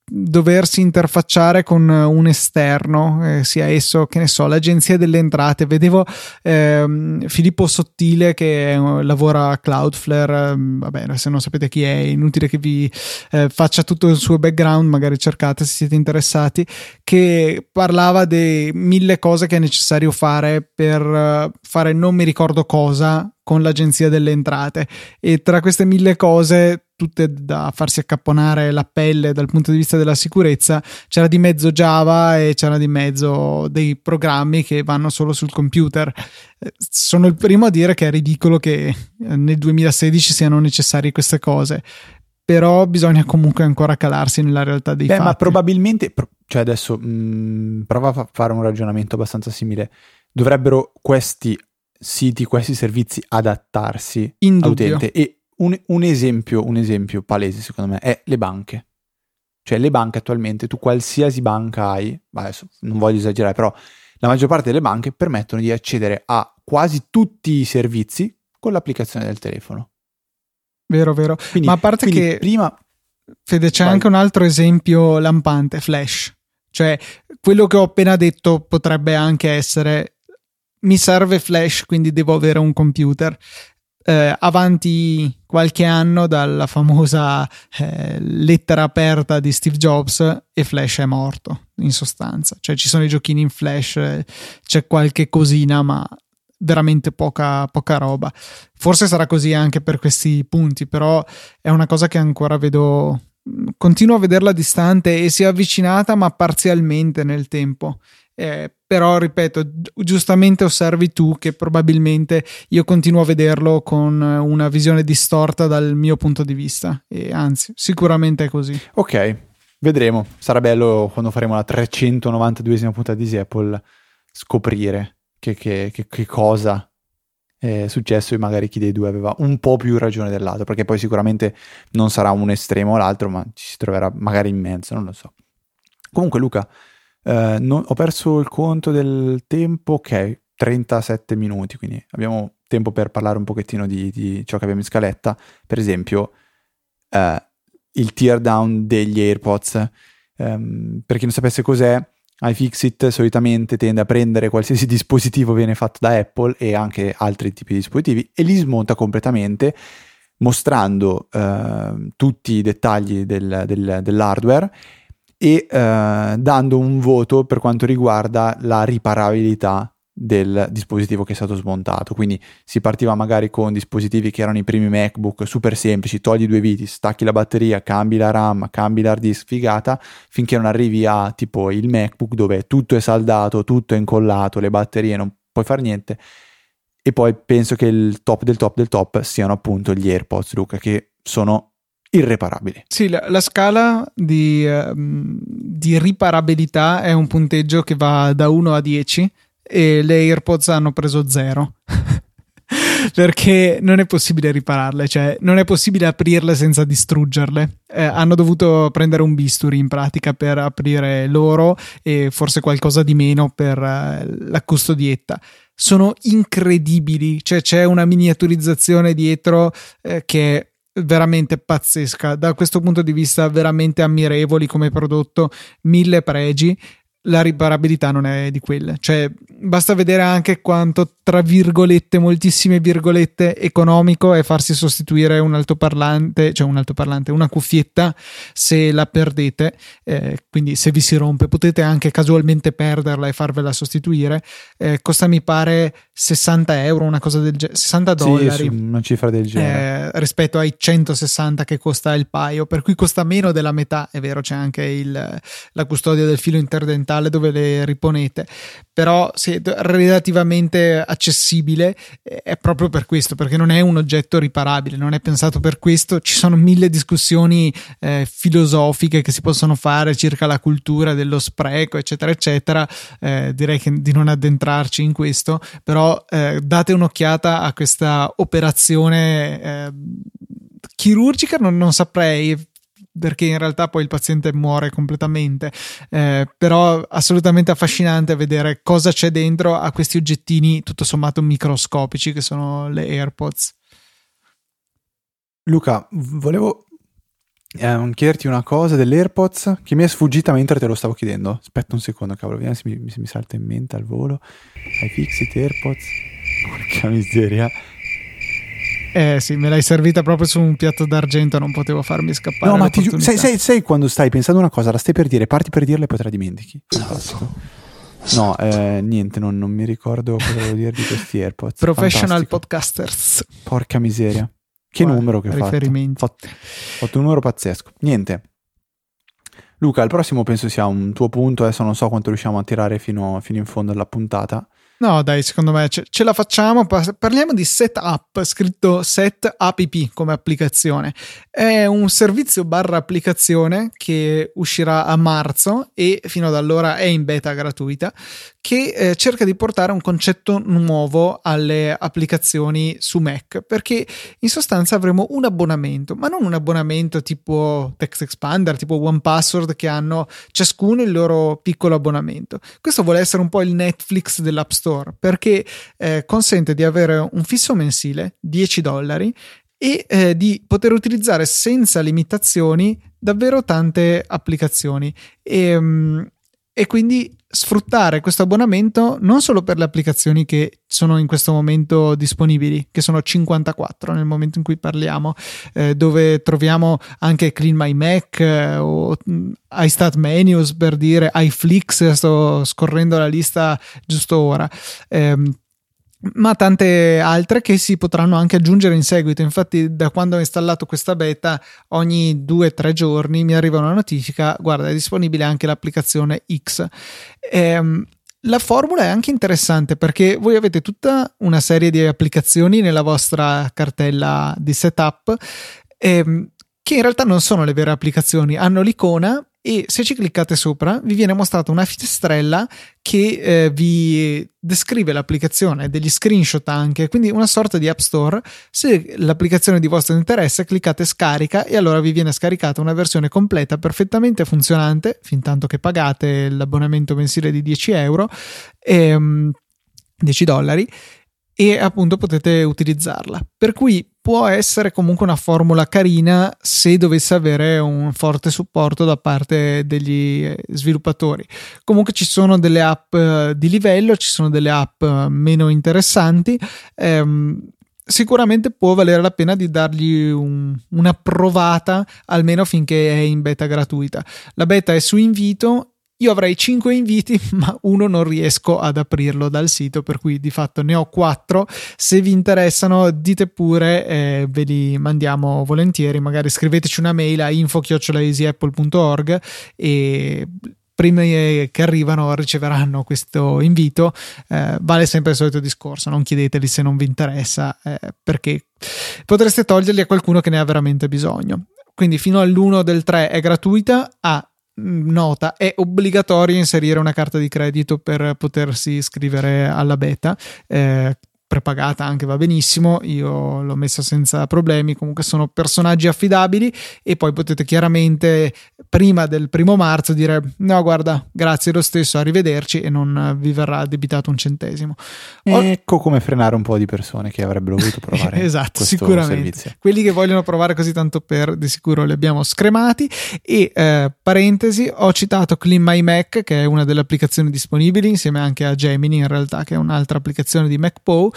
doversi interfacciare con un esterno, eh, sia esso che ne so, l'agenzia delle entrate. Vedevo ehm, Filippo Sottile che lavora a Cloudflare, ehm, vabbè, se non sapete chi è, inutile che vi eh, faccia tutto il suo background, magari cercate se siete interessati, che parlava di mille cose che è necessario fare per uh, fare non mi ricordo cosa con l'agenzia delle entrate e tra queste mille cose tutte da farsi accapponare la pelle dal punto di vista della sicurezza c'era di mezzo Java e c'era di mezzo dei programmi che vanno solo sul computer. Eh, sono il primo a dire che è ridicolo che eh, nel 2016 siano necessarie queste cose però bisogna comunque ancora calarsi nella realtà dei Beh, fatti. ma probabilmente cioè adesso mh, mm, prova a fare un ragionamento abbastanza simile. Dovrebbero questi siti, questi servizi adattarsi all'utente. E un, un, esempio, un esempio palese, secondo me, è le banche. Cioè, le banche attualmente, tu qualsiasi banca hai, adesso non voglio esagerare, però la maggior parte delle banche permettono di accedere a quasi tutti i servizi con l'applicazione del telefono. Vero, vero. Quindi, Ma a parte che prima Fede, c'è vai. anche un altro esempio lampante, Flash. Cioè, quello che ho appena detto potrebbe anche essere mi serve Flash, quindi devo avere un computer. Eh, avanti qualche anno dalla famosa eh, lettera aperta di Steve Jobs e Flash è morto in sostanza. Cioè ci sono i giochini in Flash c'è qualche cosina ma veramente poca, poca roba. Forse sarà così anche per questi punti però è una cosa che ancora vedo continuo a vederla distante e si è avvicinata ma parzialmente nel tempo eh, però ripeto, giustamente osservi tu che probabilmente io continuo a vederlo con una visione distorta dal mio punto di vista e anzi, sicuramente è così. Ok, vedremo. Sarà bello quando faremo la 392esima puntata di Apple scoprire che, che, che, che cosa è successo e magari chi dei due aveva un po' più ragione dell'altro, perché poi sicuramente non sarà un estremo o l'altro, ma ci si troverà magari in mezzo, non lo so. Comunque Luca, eh, non, ho perso il conto del tempo, ok, 37 minuti, quindi abbiamo tempo per parlare un pochettino di, di ciò che abbiamo in scaletta. Per esempio, eh, il tear down degli AirPods. Um, per chi non sapesse cos'è, iFixit solitamente tende a prendere qualsiasi dispositivo viene fatto da Apple e anche altri tipi di dispositivi e li smonta completamente mostrando uh, tutti i dettagli del, del, dell'hardware e eh, dando un voto per quanto riguarda la riparabilità del dispositivo che è stato smontato. Quindi si partiva magari con dispositivi che erano i primi MacBook super semplici, togli due viti, stacchi la batteria, cambi la RAM, cambi l'hard disk, figata, finché non arrivi a tipo il MacBook dove tutto è saldato, tutto è incollato, le batterie non puoi fare niente. E poi penso che il top del top del top siano appunto gli AirPods, Luca, che sono irreparabili. Sì, la, la scala di, uh, di, riparabilità è un punteggio che va da 1 a 10 e le AirPods hanno preso 0. perché non è possibile ripararle, cioè non è possibile aprirle senza distruggerle. Eh, hanno dovuto prendere un bisturi in pratica per aprire loro e forse qualcosa di meno per uh, la custodietta. Sono incredibili, cioè c'è una miniaturizzazione dietro eh, che veramente pazzesca. Da questo punto di vista, veramente ammirevoli come prodotto, mille pregi. La riparabilità non è di quelle. Cioè, basta vedere anche quanto, tra virgolette, moltissime virgolette, economico è farsi sostituire un altoparlante, cioè un altoparlante, una cuffietta se la perdete. Eh, quindi, se vi si rompe, potete anche casualmente perderla e farvela sostituire. Eh, costa, mi pare, 60 euro, una cosa del genere, 60 dollari. Sì, una cifra del genere. Eh, rispetto ai 160 che costa il paio, per cui costa meno della metà. È vero, c'è anche il, la custodia del filo interdentale digitale dove le riponete, però se relativamente accessibile eh, è proprio per questo, perché non è un oggetto riparabile, non è pensato per questo, ci sono mille discussioni eh, filosofiche che si possono fare circa la cultura dello spreco, eccetera, eccetera, eh, direi che di non addentrarci in questo, però eh, date un'occhiata a questa operazione eh, chirurgica, non, non saprei, perché in realtà poi il paziente muore completamente. Eh, però assolutamente affascinante vedere cosa c'è dentro a questi oggettini tutto sommato microscopici che sono le AirPods. Luca, volevo eh, chiederti una cosa delle AirPods che mi è sfuggita mentre te lo stavo chiedendo. Aspetta un secondo, cavolo, vediamo se mi, se mi salta in mente al volo. Hai fixit AirPods? Porca miseria. Eh sì, me l'hai servita proprio su un piatto d'argento, non potevo farmi scappare. No, ma ti giuro, sai, sai, sai, quando stai pensando una cosa, la stai per dire, parti per dirla e poi te la dimentichi. Fantastico. No, eh, niente, non, non, mi ricordo cosa volevo dire di questi AirPods. Professional Fantastico. podcasters. Porca miseria. Che Guarda, numero che ho riferimenti. fatto. Ho fatto un numero pazzesco. Niente. Luca, il prossimo penso sia un tuo punto, adesso non so quanto riusciamo a tirare fino, fino in fondo alla puntata. No, dai, secondo me ce, ce la facciamo. Parliamo di Setup, scritto Set App come applicazione. È un servizio barra applicazione che uscirà a marzo e fino ad allora è in beta gratuita che eh, cerca di portare un concetto nuovo alle applicazioni su Mac, perché in sostanza avremo un abbonamento, ma non un abbonamento tipo Text Expander, tipo One Password che hanno ciascuno il loro piccolo abbonamento. Questo vuole essere un po' il Netflix dell'App Store, perché eh, consente di avere un fisso mensile, 10 dollari, e eh, di poter utilizzare senza limitazioni davvero tante applicazioni. E, um, e quindi sfruttare questo abbonamento non solo per le applicazioni che sono in questo momento disponibili, che sono 54 nel momento in cui parliamo, eh, dove troviamo anche Clean My Mac eh, o mm, iStat Menus per dire iFlix, sto scorrendo la lista giusto ora. Eh, ma tante altre che si potranno anche aggiungere in seguito. Infatti, da quando ho installato questa beta, ogni due o tre giorni mi arriva una notifica: guarda, è disponibile anche l'applicazione X. Ehm, la formula è anche interessante perché voi avete tutta una serie di applicazioni nella vostra cartella di setup. Ehm, che in realtà non sono le vere applicazioni, hanno l'icona e se ci cliccate sopra vi viene mostrata una finestrella che eh, vi descrive l'applicazione, degli screenshot anche, quindi una sorta di app store. Se l'applicazione di vostro interesse cliccate scarica e allora vi viene scaricata una versione completa perfettamente funzionante, fin tanto che pagate l'abbonamento mensile di 10 euro, e, um, 10 dollari e appunto potete utilizzarla. Per cui può essere comunque una formula carina se dovesse avere un forte supporto da parte degli eh, sviluppatori. Comunque ci sono delle app eh, di livello, ci sono delle app eh, meno interessanti. Ehm, sicuramente può valere la pena di dargli un, una provata almeno finché è in beta gratuita. La beta è su invito io avrei 5 inviti, ma uno non riesco ad aprirlo dal sito, per cui di fatto ne ho 4. Se vi interessano, dite pure, eh, ve li mandiamo volentieri. Magari scriveteci una mail a info-easyapple.org e prima che arrivano riceveranno questo invito. Eh, vale sempre il solito discorso: non chiedeteli se non vi interessa, eh, perché potreste toglierli a qualcuno che ne ha veramente bisogno. Quindi fino all'1 del 3 è gratuita, a nota, è obbligatorio inserire una carta di credito per potersi iscrivere alla beta. Eh, prepagata anche va benissimo, io l'ho messa senza problemi, comunque sono personaggi affidabili e poi potete chiaramente prima del primo marzo dire no guarda grazie lo stesso, arrivederci e non vi verrà debitato un centesimo. Ecco come frenare un po' di persone che avrebbero voluto provare esatto, sicuramente. Servizio. Quelli che vogliono provare così tanto per di sicuro li abbiamo scremati e eh, parentesi ho citato Clean My Mac che è una delle applicazioni disponibili insieme anche a Gemini in realtà che è un'altra applicazione di MacPo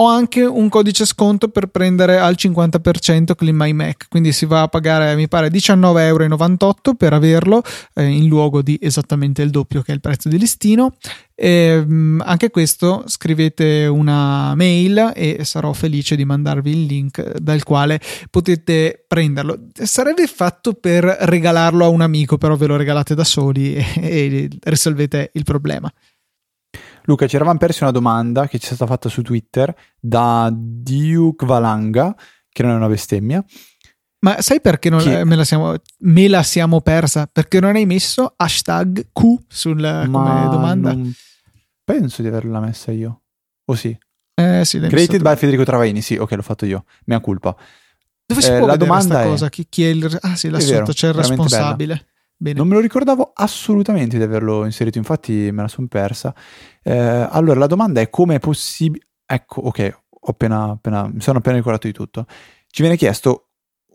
ho anche un codice sconto per prendere al 50% Clean My Mac, quindi si va a pagare mi pare 19,98 euro per averlo eh, in luogo di esattamente il doppio che è il prezzo di listino. E, mh, mm, anche questo scrivete una mail e sarò felice di mandarvi il link dal quale potete prenderlo. Sarebbe fatto per regalarlo a un amico, però ve lo regalate da soli e, e risolvete il problema. Luca, ci eravamo persi una domanda che ci è stata fatta su Twitter da Duke Valanga, che non è una bestemmia. Ma sai perché che... me, la siamo, me, la siamo, persa? Perché non hai messo hashtag Q sul, come domanda? penso di averla messa io. O sì? Eh, sì Created by Federico Travaini, sì, ok, l'ho fatto io. Mia colpa. Dove si eh, può la domanda è... cosa? Chi, chi, è il... Ah sì, là è sotto vero, c'è il responsabile. Bella. Bene. Non me lo ricordavo assolutamente di averlo inserito, infatti me la sono persa. Eh, allora, la domanda è come è possibile... Ecco, ok, appena, appena, mi sono appena ricordato di tutto. Ci viene chiesto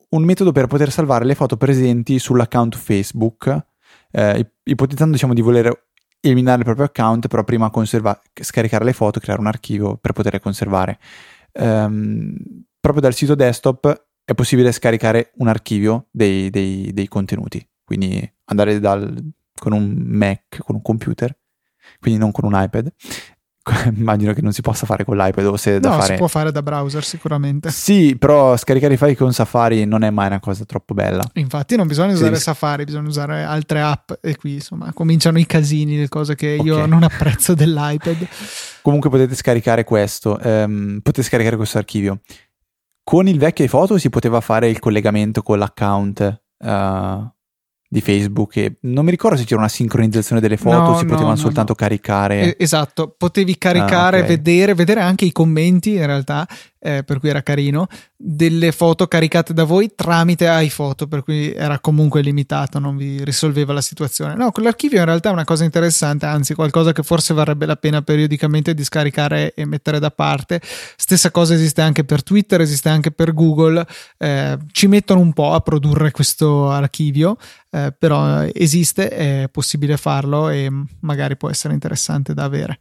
un metodo per poter salvare le foto presenti sull'account Facebook, eh, ipotizzando diciamo di voler eliminare il proprio account, però prima conserva- scaricare le foto, creare un archivio per poterle conservare. Um, proprio dal sito desktop è possibile scaricare un archivio dei, dei, dei contenuti. Quindi andare dal, con un Mac, con un computer, quindi non con un iPad. Immagino che non si possa fare con l'iPad o se da no, fare... si può fare da browser sicuramente. Sì, però scaricare i file con Safari non è mai una cosa troppo bella. Infatti non bisogna usare sì. Safari, bisogna usare altre app e qui insomma cominciano i casini, le cose che okay. io non apprezzo dell'iPad. Comunque potete scaricare questo, um, potete scaricare questo archivio. Con il vecchio iPhoto si poteva fare il collegamento con l'account uh, di Facebook e non mi ricordo se c'era una sincronizzazione delle foto no, si potevano no, soltanto caricare esatto potevi caricare ah, okay. vedere vedere anche i commenti in realtà eh, per cui era carino, delle foto caricate da voi tramite iPhoto, per cui era comunque limitato, non vi risolveva la situazione. No, quell'archivio in realtà è una cosa interessante, anzi qualcosa che forse varrebbe la pena periodicamente di scaricare e mettere da parte. Stessa cosa esiste anche per Twitter, esiste anche per Google, eh, ci mettono un po' a produrre questo archivio, eh, però esiste, è possibile farlo e magari può essere interessante da avere.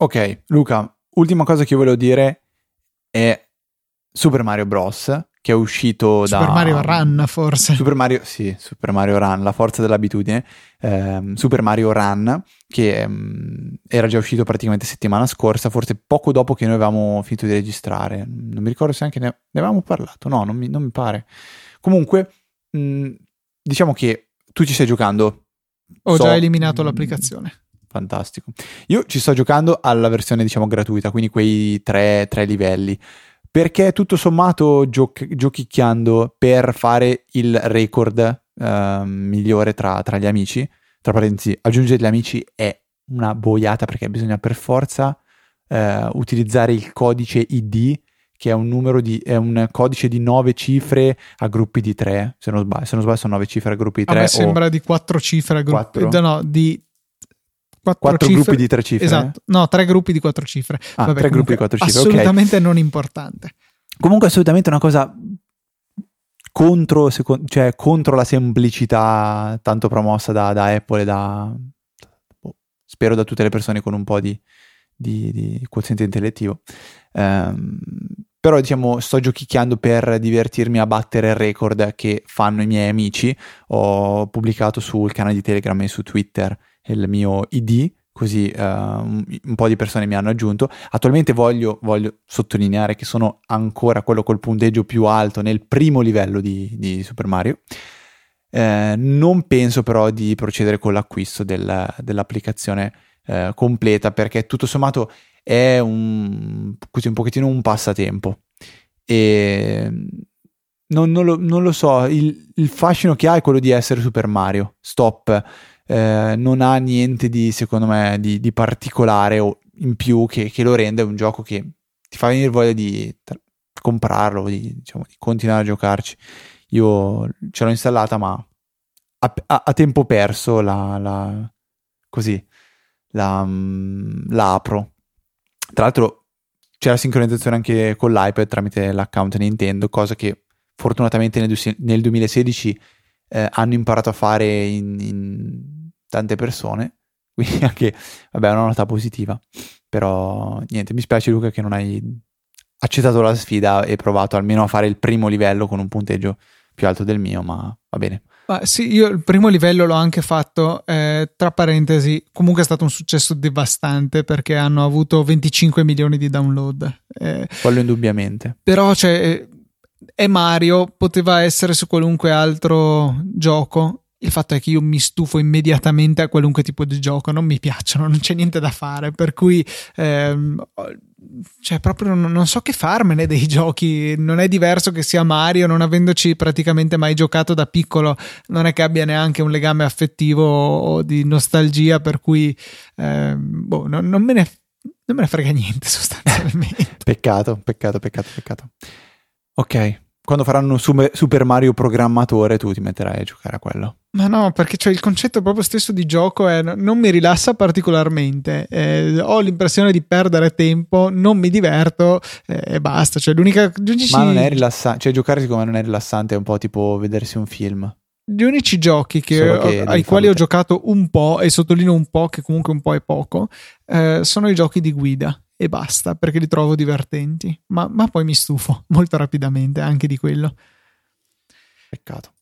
Ok, Luca, ultima cosa che io volevo dire è Super Mario Bros. che è uscito Super da... Super Mario Run forse. Super Mario, sì, Super Mario Run, la forza dell'abitudine. Eh, Super Mario Run che um, era già uscito praticamente settimana scorsa, forse poco dopo che noi avevamo finito di registrare. Non mi ricordo se anche ne, ne avevamo parlato, no, non mi, non mi pare. Comunque, mh, mm, diciamo che tu ci stai giocando. Ho so, già eliminato mh, l'applicazione fantastico. Io ci sto giocando alla versione, diciamo, gratuita, quindi quei tre, tre livelli. Perché tutto sommato gioc- giochicchiando per fare il record uh, migliore tra, tra, gli amici, tra parentesi, aggiungere gli amici è una boiata perché bisogna per forza uh, utilizzare il codice ID che è un numero di è un codice di nove cifre a gruppi di tre. Se non sbaglio, se non sbaglio sono nove cifre a gruppi di tre. A me sembra di quattro cifre a gruppi. No, di quattro, quattro cifre. gruppi di tre cifre. Esatto, no, tre gruppi di quattro cifre. Ah, Vabbè, tre gruppi di quattro cifre. Assolutamente okay. non importante. Comunque, assolutamente una cosa contro, cioè, contro la semplicità tanto promossa da, da Apple e da. Boh, spero da tutte le persone con un po' di, di, di quoziente intellettivo. Um, però diciamo sto giochicchiando per divertirmi a battere il record che fanno i miei amici. Ho pubblicato sul canale di Telegram e su Twitter il mio ID, così uh, un, po' di persone mi hanno aggiunto. Attualmente voglio, voglio, sottolineare che sono ancora quello col punteggio più alto nel primo livello di, di Super Mario. Eh, non penso però di procedere con l'acquisto del, dell'applicazione eh, completa perché tutto sommato è un, così un pochettino un passatempo e non, non, lo, non lo, so, il, il fascino che ha è quello di essere Super Mario, stop, eh, non ha niente di, secondo me, di, di particolare o in più che, che, lo rende un gioco che ti fa venire voglia di tra- comprarlo, di, diciamo, di, continuare a giocarci. Io ce l'ho installata, ma a, a, a tempo perso la, la così la, mm, la apro. Tra l'altro c'è la sincronizzazione anche con l'iPad tramite l'account Nintendo, cosa che fortunatamente nel, nel 2016 eh, hanno imparato a fare in, in, tante persone. Quindi anche, vabbè, è una nota positiva. Però niente, mi spiace Luca che non hai accettato la sfida e provato almeno a fare il primo livello con un punteggio più alto del mio, ma va bene. Ma sì, io il primo livello l'ho anche fatto, eh, tra parentesi, comunque è stato un successo devastante perché hanno avuto 25 milioni di download. Eh, Quello indubbiamente. Però cioè, è Mario, poteva essere su qualunque altro gioco. Il fatto è che io mi stufo immediatamente a qualunque tipo di gioco, non mi piacciono, non c'è niente da fare, per cui ehm, cioè proprio non, non, so che farmene dei giochi. Non è diverso che sia Mario, non avendoci praticamente mai giocato da piccolo, non è che abbia neanche un legame affettivo o di nostalgia, per cui eh, boh, non, non, me ne, non me ne frega niente sostanzialmente. peccato, peccato, peccato, peccato. Ok, quando faranno Super Mario programmatore tu ti metterai a giocare a quello. Ma no, perché cioè, il concetto proprio stesso di gioco è, non mi rilassa particolarmente, eh, ho l'impressione di perdere tempo, non mi diverto eh, e basta. Cioè, l'unica... Ma non è rilassante, cioè giocare secondo me non è rilassante, è un po' tipo vedersi un film. Gli unici giochi che, che ai quali ho giocato un po', e sottolineo un po', che comunque un po' è poco, eh, sono i giochi di guida e basta perché li trovo divertenti, ma, ma poi mi stufo molto rapidamente anche di quello. Peccato.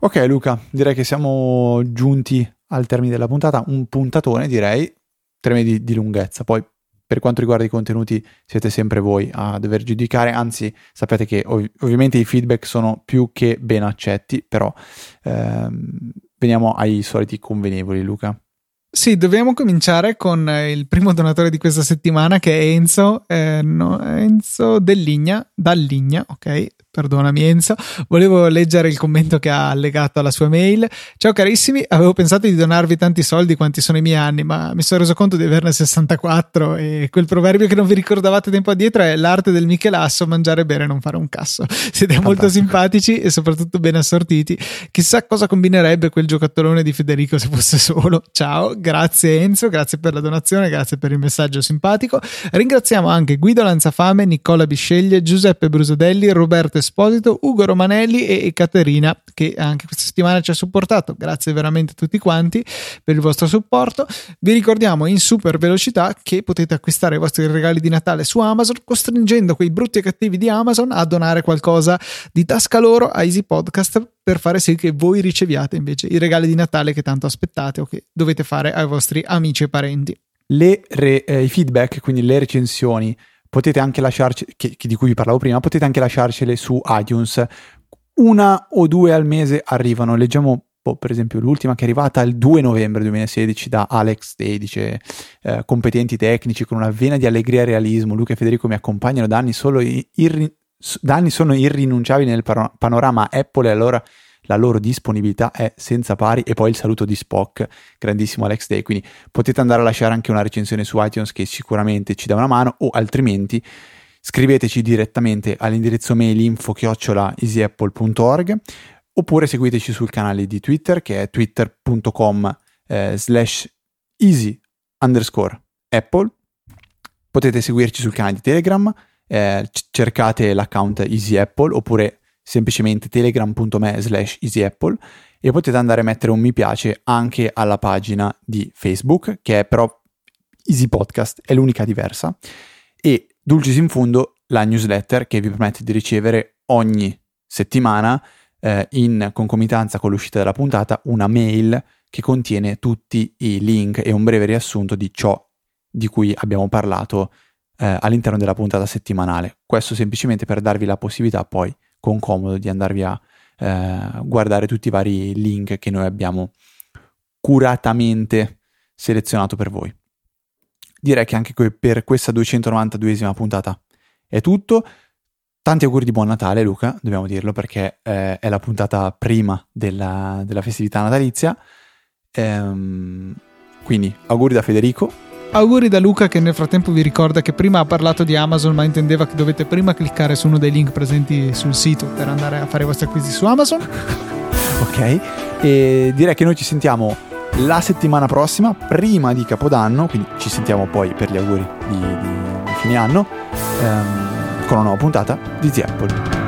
Ok Luca, direi che siamo giunti al termine della puntata, un puntatone direi, tre di, di lunghezza, poi per quanto riguarda i contenuti siete sempre voi a dover giudicare, anzi sappiate che ov- ovviamente i feedback sono più che ben accetti, però ehm, veniamo ai soliti convenevoli Luca. Sì, dobbiamo cominciare con eh, il primo donatore di questa settimana che è Enzo, eh, no, Enzo Delligna, Dalligna, ok? Perdonami Enzo, volevo leggere il commento che ha allegato alla sua mail. Ciao carissimi, avevo pensato di donarvi tanti soldi quanti sono i miei anni, ma mi sono reso conto di averne 64 e quel proverbio che non vi ricordavate tempo addietro è l'arte del Michelasso, mangiare e bere e non fare un casso. Siete Fantastico. molto simpatici e soprattutto ben assortiti. Chissà cosa combinerebbe quel giocattolone di Federico se fosse solo. Ciao, grazie Enzo, grazie per la donazione, grazie per il messaggio simpatico. Ringraziamo anche Guido Lanzafame, Nicola Bisceglie, Giuseppe Brusodelli, Roberto Esposito, Ugo Romanelli e Caterina che anche questa settimana ci ha supportato. Grazie veramente a tutti quanti per il vostro supporto. Vi ricordiamo in super velocità che potete acquistare i vostri regali di Natale su Amazon costringendo quei brutti e cattivi di Amazon a donare qualcosa di tasca loro a Easy Podcast per fare sì che voi riceviate invece i regali di Natale che tanto aspettate o che dovete fare ai vostri amici e parenti. Le re, eh, I feedback, quindi le recensioni potete anche lasciarci, che, che di cui vi parlavo prima, potete anche lasciarcele su iTunes. Una o due al mese arrivano. Leggiamo Oh, per esempio l'ultima che è arrivata il 2 novembre 2016 da Alex Day, dice eh, competenti tecnici con una vena di allegria e realismo, Luca e Federico mi accompagnano da anni, solo irri- da anni sono irrinunciabili nel panorama Apple e allora la loro disponibilità è senza pari e poi il saluto di Spock, grandissimo Alex Day, quindi potete andare a lasciare anche una recensione su iTunes che sicuramente ci dà una mano o altrimenti scriveteci direttamente all'indirizzo mail info-easyapple.org oppure seguiteci sul canale di Twitter che è twitter.com eh, slash easy underscore apple. Potete seguirci sul canale di Telegram eh, cercate l'account Easy Apple oppure semplicemente telegram.me slash easyapple e potete andare a mettere un mi piace anche alla pagina di Facebook che è però Easy Podcast, è l'unica diversa e Dulcis in fondo la newsletter che vi permette di ricevere ogni settimana eh, in concomitanza con l'uscita della puntata una mail che contiene tutti i link e un breve riassunto di ciò di cui abbiamo parlato eh, all'interno della puntata settimanale. Questo semplicemente per darvi la possibilità poi con comodo di andarvi a eh, guardare tutti i vari link che noi abbiamo curatamente selezionato per voi. Direi che anche per questa 292esima puntata è tutto. Tanti auguri di buon Natale, Luca, dobbiamo dirlo perché eh, è la puntata prima della, della festività natalizia. Ehm, quindi auguri da Federico auguri da Luca che nel frattempo vi ricorda che prima ha parlato di Amazon ma intendeva che dovete prima cliccare su uno dei link presenti sul sito per andare a fare i vostri acquisti su Amazon. ok, e direi che noi ci sentiamo la settimana prossima, prima di Capodanno, quindi ci sentiamo poi per gli auguri di, di, fine anno, ehm, con una nuova puntata di The Apple.